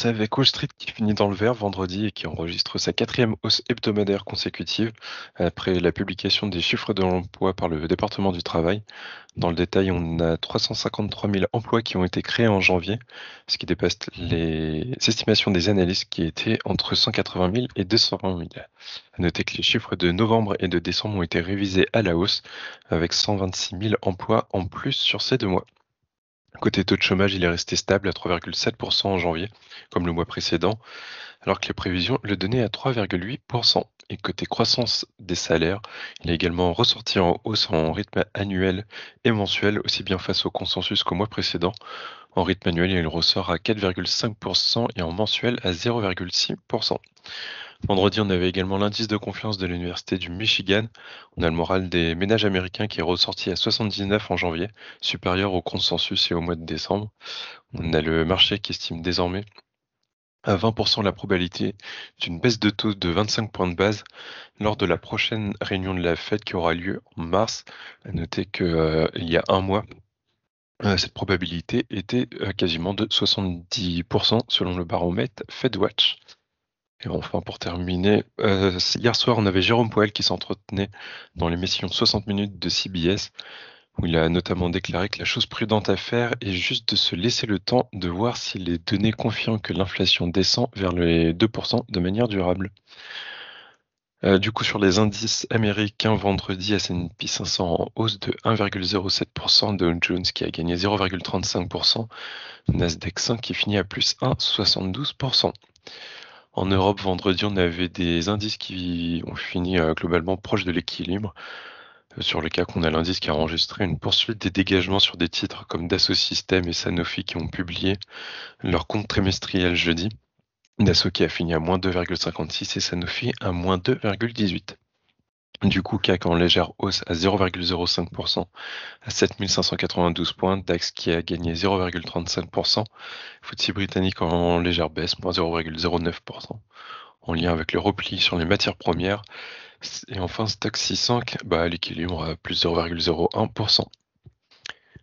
C'est avec Wall Street qui finit dans le vert vendredi et qui enregistre sa quatrième hausse hebdomadaire consécutive après la publication des chiffres de l'emploi par le département du travail. Dans le détail, on a 353 000 emplois qui ont été créés en janvier, ce qui dépasse les estimations des analystes qui étaient entre 180 000 et 220 000. À noter que les chiffres de novembre et de décembre ont été révisés à la hausse avec 126 000 emplois en plus sur ces deux mois. Côté taux de chômage, il est resté stable à 3,7% en janvier, comme le mois précédent, alors que les prévisions le donnaient à 3,8%. Et côté croissance des salaires, il est également ressorti en hausse en rythme annuel et mensuel, aussi bien face au consensus qu'au mois précédent. En rythme annuel, il ressort à 4,5% et en mensuel à 0,6%. Vendredi, on avait également l'indice de confiance de l'Université du Michigan. On a le moral des ménages américains qui est ressorti à 79 en janvier, supérieur au consensus et au mois de décembre. On a le marché qui estime désormais à 20% la probabilité d'une baisse de taux de 25 points de base lors de la prochaine réunion de la Fed qui aura lieu en mars. À noter qu'il euh, y a un mois, euh, cette probabilité était euh, quasiment de 70% selon le baromètre FedWatch. Et enfin, pour terminer, euh, hier soir, on avait Jérôme Poel qui s'entretenait dans l'émission 60 minutes de CBS, où il a notamment déclaré que la chose prudente à faire est juste de se laisser le temps de voir si les données confirment que l'inflation descend vers les 2% de manière durable. Euh, du coup, sur les indices américains, vendredi, S&P 500 en hausse de 1,07%, Dow Jones qui a gagné 0,35%, Nasdaq 100 qui finit à plus 1,72%. En Europe, vendredi, on avait des indices qui ont fini euh, globalement proche de l'équilibre. Euh, sur le cas qu'on a l'indice qui a enregistré une poursuite des dégagements sur des titres comme Dassault Systèmes et Sanofi qui ont publié leur compte trimestriel jeudi. Dassault qui a fini à moins 2,56 et Sanofi à moins 2,18. Du coup, CAC en légère hausse à 0,05% à 7592 points. DAX qui a gagné 0,35%. FTSE britannique en légère baisse, moins 0,09%. En lien avec le repli sur les matières premières. Et enfin, Stock 600 bah, à l'équilibre à plus 0,01%.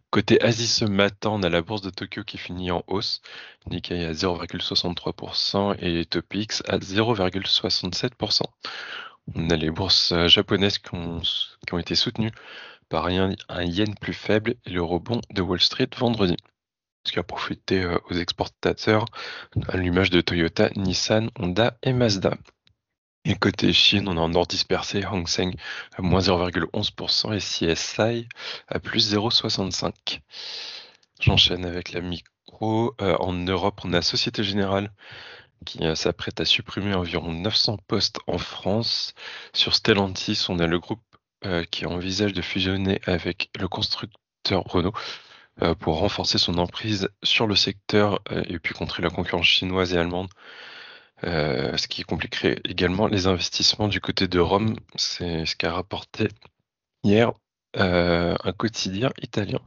Côté Asie ce matin, on a la bourse de Tokyo qui finit en hausse. Nikkei à 0,63% et Topix à 0,67%. On a les bourses euh, japonaises qui ont, été soutenues par un, yen plus faible et le rebond de Wall Street vendredi. Ce qui a profité euh, aux exportateurs à l'image de Toyota, Nissan, Honda et Mazda. Et côté Chine, on a en ordre dispersé Hang Seng à moins 0,11% et CSI à plus 0,65%. J'enchaîne avec la micro. Euh, en Europe, on a Société Générale qui euh, s'apprête à supprimer environ 900 postes en France. Sur Stellantis, on a le groupe euh, qui envisage de fusionner avec le constructeur Renault euh, pour renforcer son emprise sur le secteur et puis contrer la concurrence chinoise et allemande. ce qui compliquerait également les investissements du côté de Rome. C'est ce qu'a rapporté hier un quotidien italien.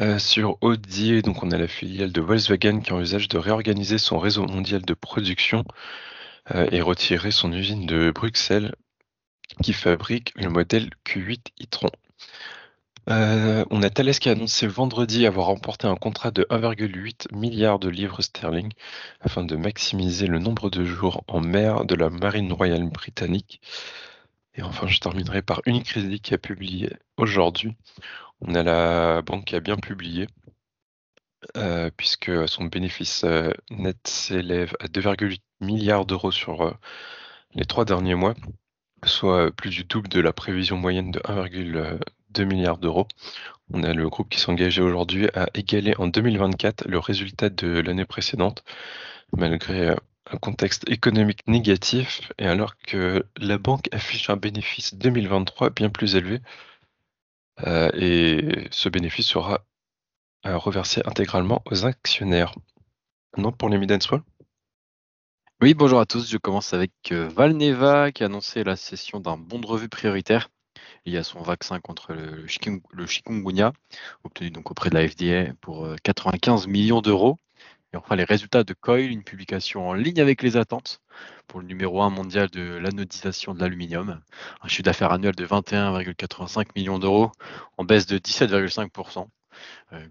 Euh, sur Audi, on a la filiale de Volkswagen qui envisage de réorganiser son réseau mondial de production euh, et retirer son usine de Bruxelles qui fabrique le modèle Q8 e-tron. Euh, on a Thales qui a annoncé vendredi avoir remporté un contrat de 1,8 milliard de livres sterling afin de maximiser le nombre de jours en mer de la marine royale britannique. Et enfin, je terminerai par Unicredit qui a publié aujourd'hui on a la banque qui a bien publié, euh, puisque son bénéfice euh, net s'élève à 2,8 milliards d'euros sur euh, les trois derniers mois, soit plus du double de la prévision moyenne de 1,2 milliard d'euros. On a le groupe qui s'engageait aujourd'hui à égaler en 2024 le résultat de l'année précédente, malgré un contexte économique négatif, et alors que la banque affiche un bénéfice 2023 bien plus élevé, euh, et ce bénéfice sera euh, reversé intégralement aux actionnaires. Non, pour les mid Oui, bonjour à tous. Je commence avec euh, Valneva qui a annoncé la cession d'un bon de revue prioritaire lié à son vaccin contre le, chikungunya, obtenu donc auprès de la FDA pour 95 millions d'euros. Et enfin, les résultats de COIL, une publication en ligne avec les attentes pour le numéro 1 mondial de l'anodisation de l'aluminium. Un chiffre d'affaires annuel de 21,85 millions d'euros en baisse de 17,5%.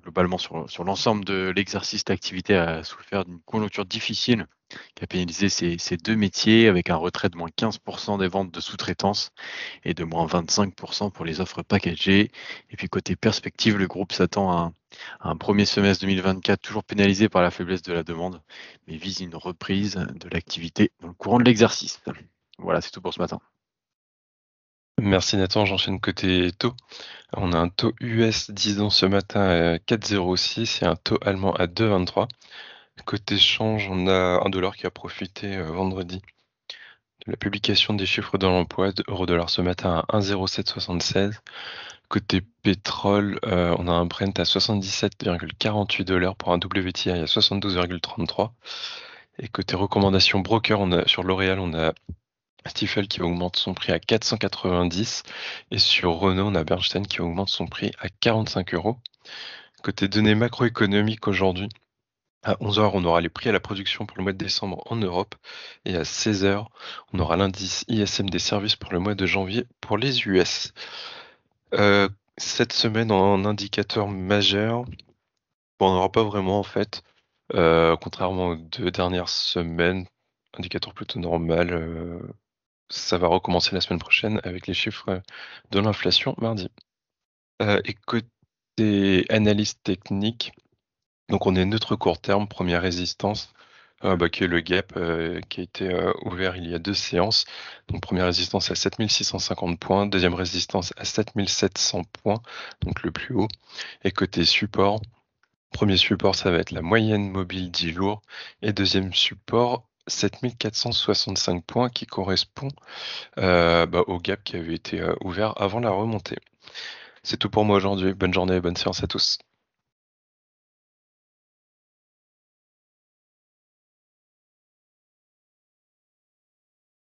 Globalement sur, l'ensemble de l'exercice d'activité a souffert d'une conjoncture difficile qui a pénalisé ces, deux métiers avec un retrait de moins 15% des ventes de sous-traitance et de moins 25% pour les offres packagées. Et puis côté perspective, le groupe s'attend à, à, un premier semestre 2024 toujours pénalisé par la faiblesse de la demande, mais vise une reprise de l'activité dans le courant de l'exercice. Voilà, c'est tout pour ce matin. Merci Nathan, j'enchaîne côté taux. On a un taux US 10 ans ce matin à 4,06 et un taux allemand à 2,23. Côté change, on a un dollar qui a profité euh, vendredi de la publication des chiffres de l'emploi de euro-dollar ce matin à 1,0776. Côté pétrole, euh, on a un Brent à 77,48 dollars pour un WTI à 72,33. Et côté recommandation broker, sur L'Oréal, on a Stifel qui augmente son prix à 490 et sur Renault, on a Bernstein qui augmente son prix à 45 euros. Côté données macroéconomiques aujourd'hui, à 11h, on aura les prix à la production pour le mois de décembre en Europe et à 16h, on aura l'indice ISM des services pour le mois de janvier pour les US. Euh, cette semaine en indicateur majeur, on n'aura pas vraiment en fait, euh, contrairement aux deux dernières semaines, indicateur plutôt normal. Euh, ça va recommencer la semaine prochaine avec les chiffres de l'inflation mardi. Euh, et côté analyse technique, donc on est neutre court terme, première résistance, euh, bah, qui est le gap euh, qui a été ouvert il y a deux séances. Donc première résistance à 7650 points, deuxième résistance à 7700 points, donc le plus haut. Et côté support, premier support ça va être la moyenne mobile 10 lourd et deuxième support 7465 points qui correspond euh, bah, au gap qui avait été euh, ouvert avant la remontée. C'est tout pour moi aujourd'hui. Bonne journée et bonne séance à tous.